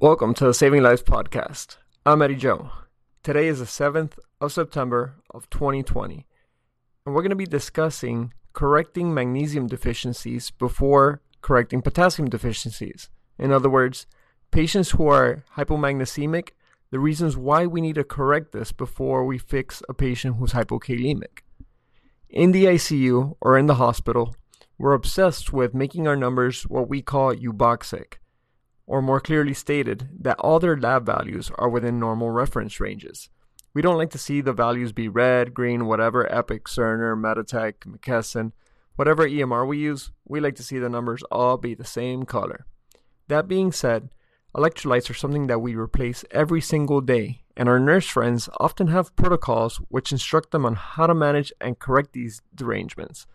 Welcome to the Saving Lives podcast. I'm Eddie Joe. Today is the 7th of September of 2020, and we're going to be discussing correcting magnesium deficiencies before correcting potassium deficiencies. In other words, patients who are hypomagnesemic, the reasons why we need to correct this before we fix a patient who's hypokalemic. In the ICU or in the hospital, we're obsessed with making our numbers what we call euboxic or more clearly stated, that all their lab values are within normal reference ranges. We don't like to see the values be red, green, whatever Epic, Cerner, Meditech, McKesson, whatever EMR we use, we like to see the numbers all be the same color. That being said, electrolytes are something that we replace every single day, and our nurse friends often have protocols which instruct them on how to manage and correct these derangements.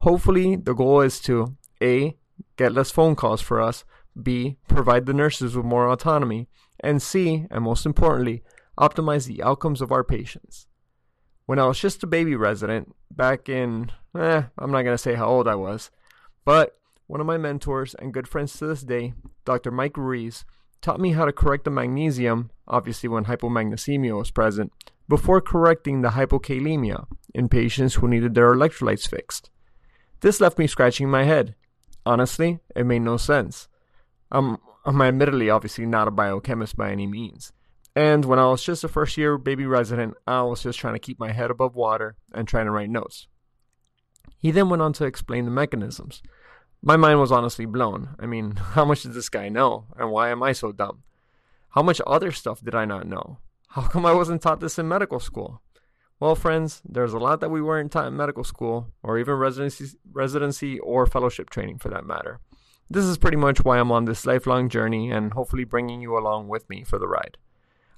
Hopefully, the goal is to A. Get less phone calls for us, B. Provide the nurses with more autonomy. And C. And most importantly, optimize the outcomes of our patients. When I was just a baby resident, back in, eh, I'm not going to say how old I was, but one of my mentors and good friends to this day, Dr. Mike Ruiz, taught me how to correct the magnesium, obviously when hypomagnesemia was present, before correcting the hypokalemia in patients who needed their electrolytes fixed. This left me scratching my head. Honestly, it made no sense. Um, I'm, I'm admittedly obviously not a biochemist by any means. And when I was just a first year baby resident, I was just trying to keep my head above water and trying to write notes. He then went on to explain the mechanisms. My mind was honestly blown. I mean, how much did this guy know? And why am I so dumb? How much other stuff did I not know? How come I wasn't taught this in medical school? Well, friends, there's a lot that we weren't taught in medical school, or even residency, residency or fellowship training for that matter. This is pretty much why I'm on this lifelong journey and hopefully bringing you along with me for the ride.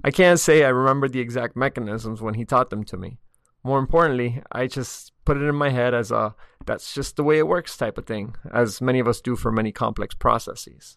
I can't say I remember the exact mechanisms when he taught them to me. More importantly, I just put it in my head as a that's just the way it works type of thing, as many of us do for many complex processes.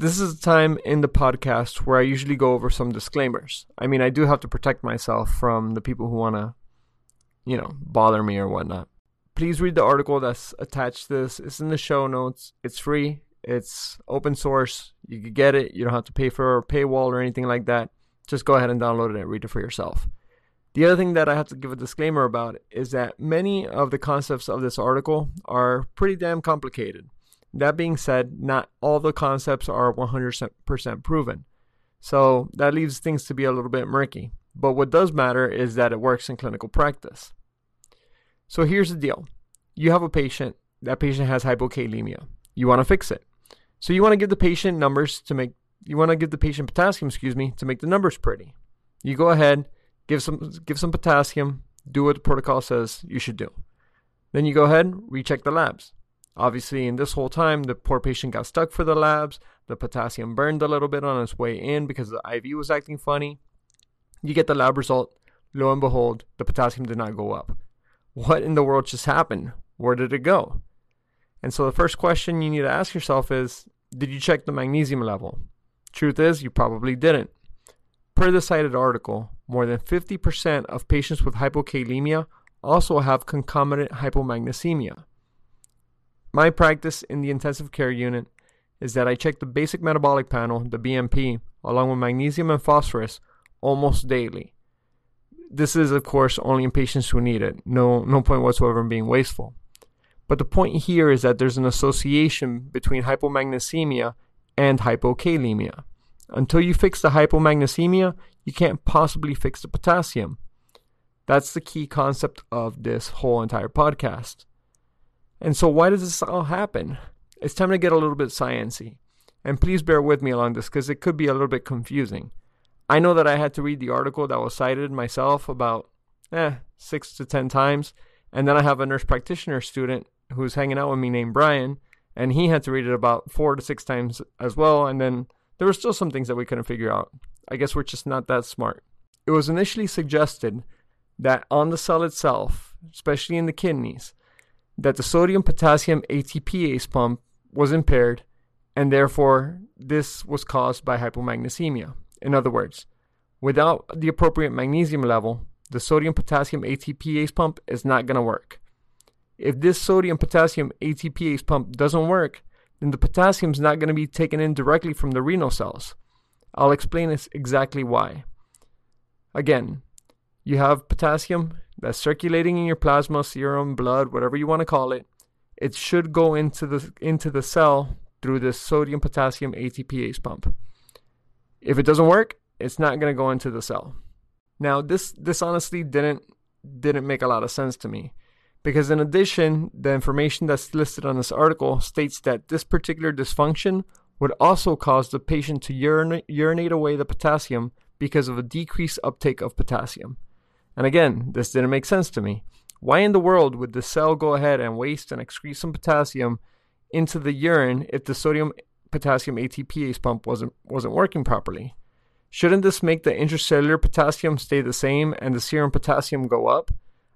This is a time in the podcast where I usually go over some disclaimers. I mean, I do have to protect myself from the people who want to, you know, bother me or whatnot. Please read the article that's attached to this. It's in the show notes. It's free. It's open source. You can get it. You don't have to pay for a paywall or anything like that. Just go ahead and download it and read it for yourself. The other thing that I have to give a disclaimer about is that many of the concepts of this article are pretty damn complicated. That being said, not all the concepts are 100% proven. So that leaves things to be a little bit murky. But what does matter is that it works in clinical practice. So here's the deal you have a patient, that patient has hypokalemia. You want to fix it. So you want to give the patient numbers to make, you want to give the patient potassium, excuse me, to make the numbers pretty. You go ahead, give some, give some potassium, do what the protocol says you should do. Then you go ahead, recheck the labs. Obviously, in this whole time, the poor patient got stuck for the labs. The potassium burned a little bit on its way in because the IV was acting funny. You get the lab result. Lo and behold, the potassium did not go up. What in the world just happened? Where did it go? And so the first question you need to ask yourself is Did you check the magnesium level? Truth is, you probably didn't. Per the cited article, more than 50% of patients with hypokalemia also have concomitant hypomagnesemia. My practice in the intensive care unit is that I check the basic metabolic panel, the BMP, along with magnesium and phosphorus almost daily. This is, of course, only in patients who need it. No, no point whatsoever in being wasteful. But the point here is that there's an association between hypomagnesemia and hypokalemia. Until you fix the hypomagnesemia, you can't possibly fix the potassium. That's the key concept of this whole entire podcast. And so, why does this all happen? It's time to get a little bit sciency. And please bear with me along this because it could be a little bit confusing. I know that I had to read the article that was cited myself about eh, six to ten times. And then I have a nurse practitioner student who's hanging out with me named Brian, and he had to read it about four to six times as well. And then there were still some things that we couldn't figure out. I guess we're just not that smart. It was initially suggested that on the cell itself, especially in the kidneys, that the sodium potassium ATPase pump was impaired and therefore this was caused by hypomagnesemia. In other words, without the appropriate magnesium level, the sodium potassium ATPase pump is not going to work. If this sodium potassium ATPase pump doesn't work, then the potassium is not going to be taken in directly from the renal cells. I'll explain exactly why. Again, you have potassium that's circulating in your plasma, serum, blood, whatever you want to call it. It should go into the into the cell through this sodium potassium ATPase pump. If it doesn't work, it's not going to go into the cell. Now, this this honestly didn't didn't make a lot of sense to me because in addition, the information that's listed on this article states that this particular dysfunction would also cause the patient to urinate, urinate away the potassium because of a decreased uptake of potassium. And again, this didn't make sense to me. Why in the world would the cell go ahead and waste and excrete some potassium into the urine if the sodium potassium ATPase pump wasn't wasn't working properly? Shouldn't this make the intracellular potassium stay the same and the serum potassium go up?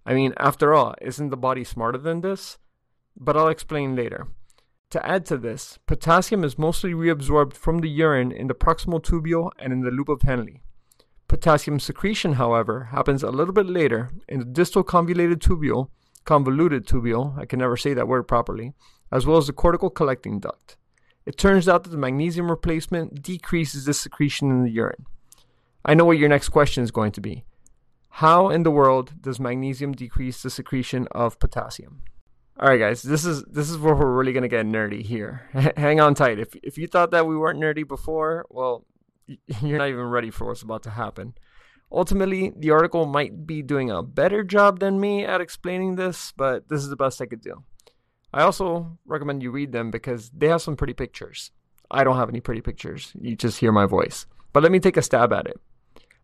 I mean, after all, isn't the body smarter than this? But I'll explain later. To add to this, potassium is mostly reabsorbed from the urine in the proximal tubule and in the loop of Henle. Potassium secretion, however, happens a little bit later in the distal convoluted tubule, convoluted tubule, I can never say that word properly, as well as the cortical collecting duct. It turns out that the magnesium replacement decreases the secretion in the urine. I know what your next question is going to be. How in the world does magnesium decrease the secretion of potassium? All right, guys, this is this is where we're really gonna get nerdy here. Hang on tight. If if you thought that we weren't nerdy before, well, you're not even ready for what's about to happen. Ultimately, the article might be doing a better job than me at explaining this, but this is the best I could do. I also recommend you read them because they have some pretty pictures. I don't have any pretty pictures. You just hear my voice. But let me take a stab at it.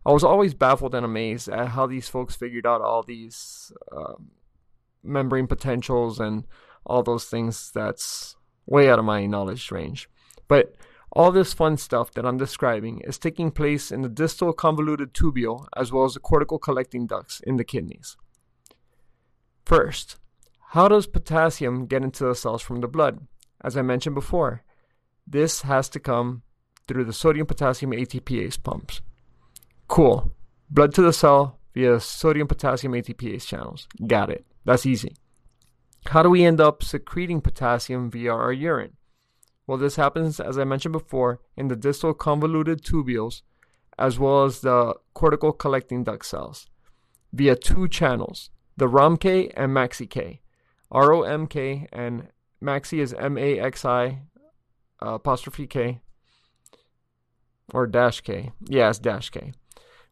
I was always baffled and amazed at how these folks figured out all these uh, membrane potentials and all those things that's way out of my knowledge range. But all this fun stuff that I'm describing is taking place in the distal convoluted tubule as well as the cortical collecting ducts in the kidneys. First, how does potassium get into the cells from the blood? As I mentioned before, this has to come through the sodium potassium ATPase pumps. Cool. Blood to the cell via sodium potassium ATPase channels. Got it. That's easy. How do we end up secreting potassium via our urine? Well, this happens, as I mentioned before, in the distal convoluted tubules as well as the cortical collecting duct cells via two channels, the ROMK and MAXI-K. R-O-M-K and MAXI is M-A-X-I uh, apostrophe K or dash K. Yeah, dash K.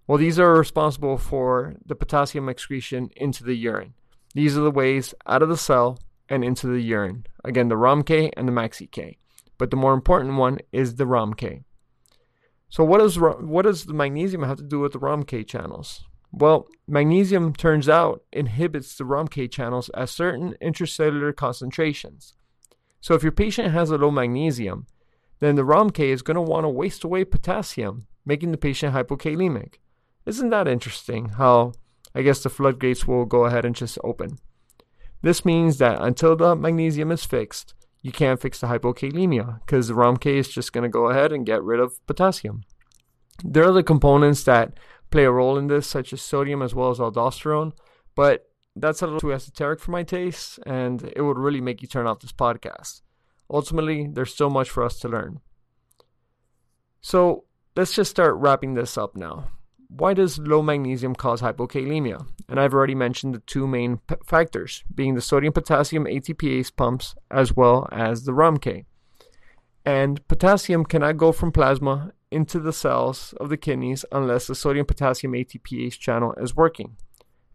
Well, these are responsible for the potassium excretion into the urine. These are the ways out of the cell and into the urine. Again, the ROMK and the MAXI-K but the more important one is the ROMK. So what does what does the magnesium have to do with the ROMK channels? Well, magnesium turns out inhibits the ROMK channels at certain intracellular concentrations. So if your patient has a low magnesium, then the ROMK is going to want to waste away potassium, making the patient hypokalemic. Isn't that interesting how I guess the floodgates will go ahead and just open? This means that until the magnesium is fixed, you can't fix the hypokalemia because the ROMK is just going to go ahead and get rid of potassium. There are other components that play a role in this, such as sodium as well as aldosterone, but that's a little too esoteric for my taste, and it would really make you turn off this podcast. Ultimately, there's so much for us to learn. So let's just start wrapping this up now why does low magnesium cause hypokalemia? And I've already mentioned the two main p- factors, being the sodium potassium ATPase pumps as well as the ROMK. And potassium cannot go from plasma into the cells of the kidneys unless the sodium potassium ATPase channel is working.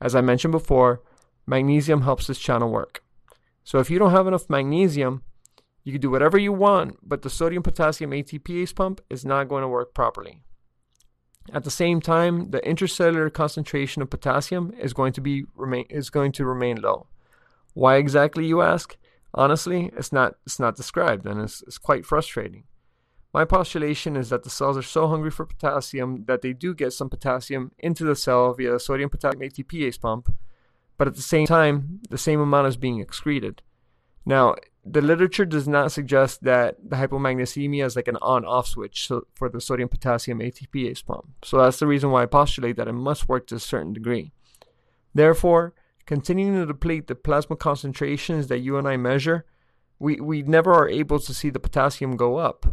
As I mentioned before, magnesium helps this channel work. So if you don't have enough magnesium, you can do whatever you want, but the sodium potassium ATPase pump is not going to work properly. At the same time, the intracellular concentration of potassium is going to be remain is going to remain low. Why exactly, you ask? Honestly, it's not it's not described, and it's, it's quite frustrating. My postulation is that the cells are so hungry for potassium that they do get some potassium into the cell via the sodium potassium ATPase pump, but at the same time, the same amount is being excreted. Now, the literature does not suggest that the hypomagnesemia is like an on off switch for the sodium potassium ATPase pump. So that's the reason why I postulate that it must work to a certain degree. Therefore, continuing to deplete the plasma concentrations that you and I measure, we, we never are able to see the potassium go up.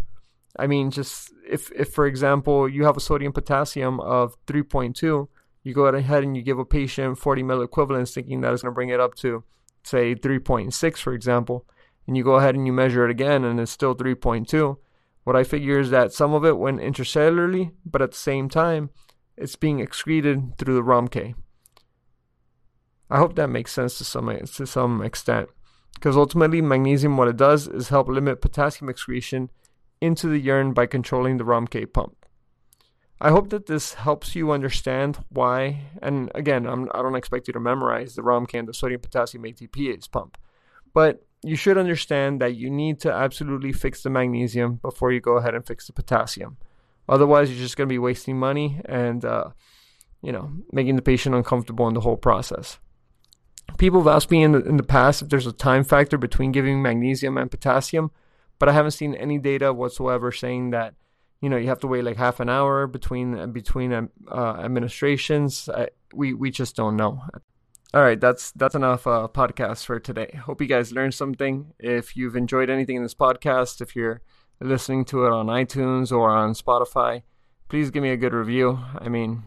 I mean, just if, if for example, you have a sodium potassium of 3.2, you go ahead and you give a patient 40 milliequivalents thinking that is going to bring it up to, say, 3.6, for example, and you go ahead and you measure it again and it's still 3.2. What I figure is that some of it went intracellularly, but at the same time, it's being excreted through the ROMK. I hope that makes sense to some to some extent, because ultimately magnesium, what it does is help limit potassium excretion into the urine by controlling the ROMK pump. I hope that this helps you understand why. And again, I'm, I do not expect you to memorize the ROMK and the sodium potassium ATPase pump, but you should understand that you need to absolutely fix the magnesium before you go ahead and fix the potassium. Otherwise, you're just going to be wasting money and, uh, you know, making the patient uncomfortable in the whole process. People have asked me in the, in the past if there's a time factor between giving magnesium and potassium, but I haven't seen any data whatsoever saying that you know you have to wait like half an hour between between uh, administrations. I, we we just don't know. All right, that's that's enough uh, podcast for today. Hope you guys learned something. If you've enjoyed anything in this podcast, if you're listening to it on iTunes or on Spotify, please give me a good review. I mean,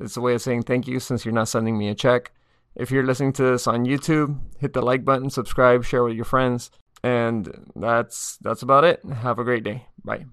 it's a way of saying thank you since you're not sending me a check. If you're listening to this on YouTube, hit the like button, subscribe, share with your friends, and that's that's about it. Have a great day. Bye.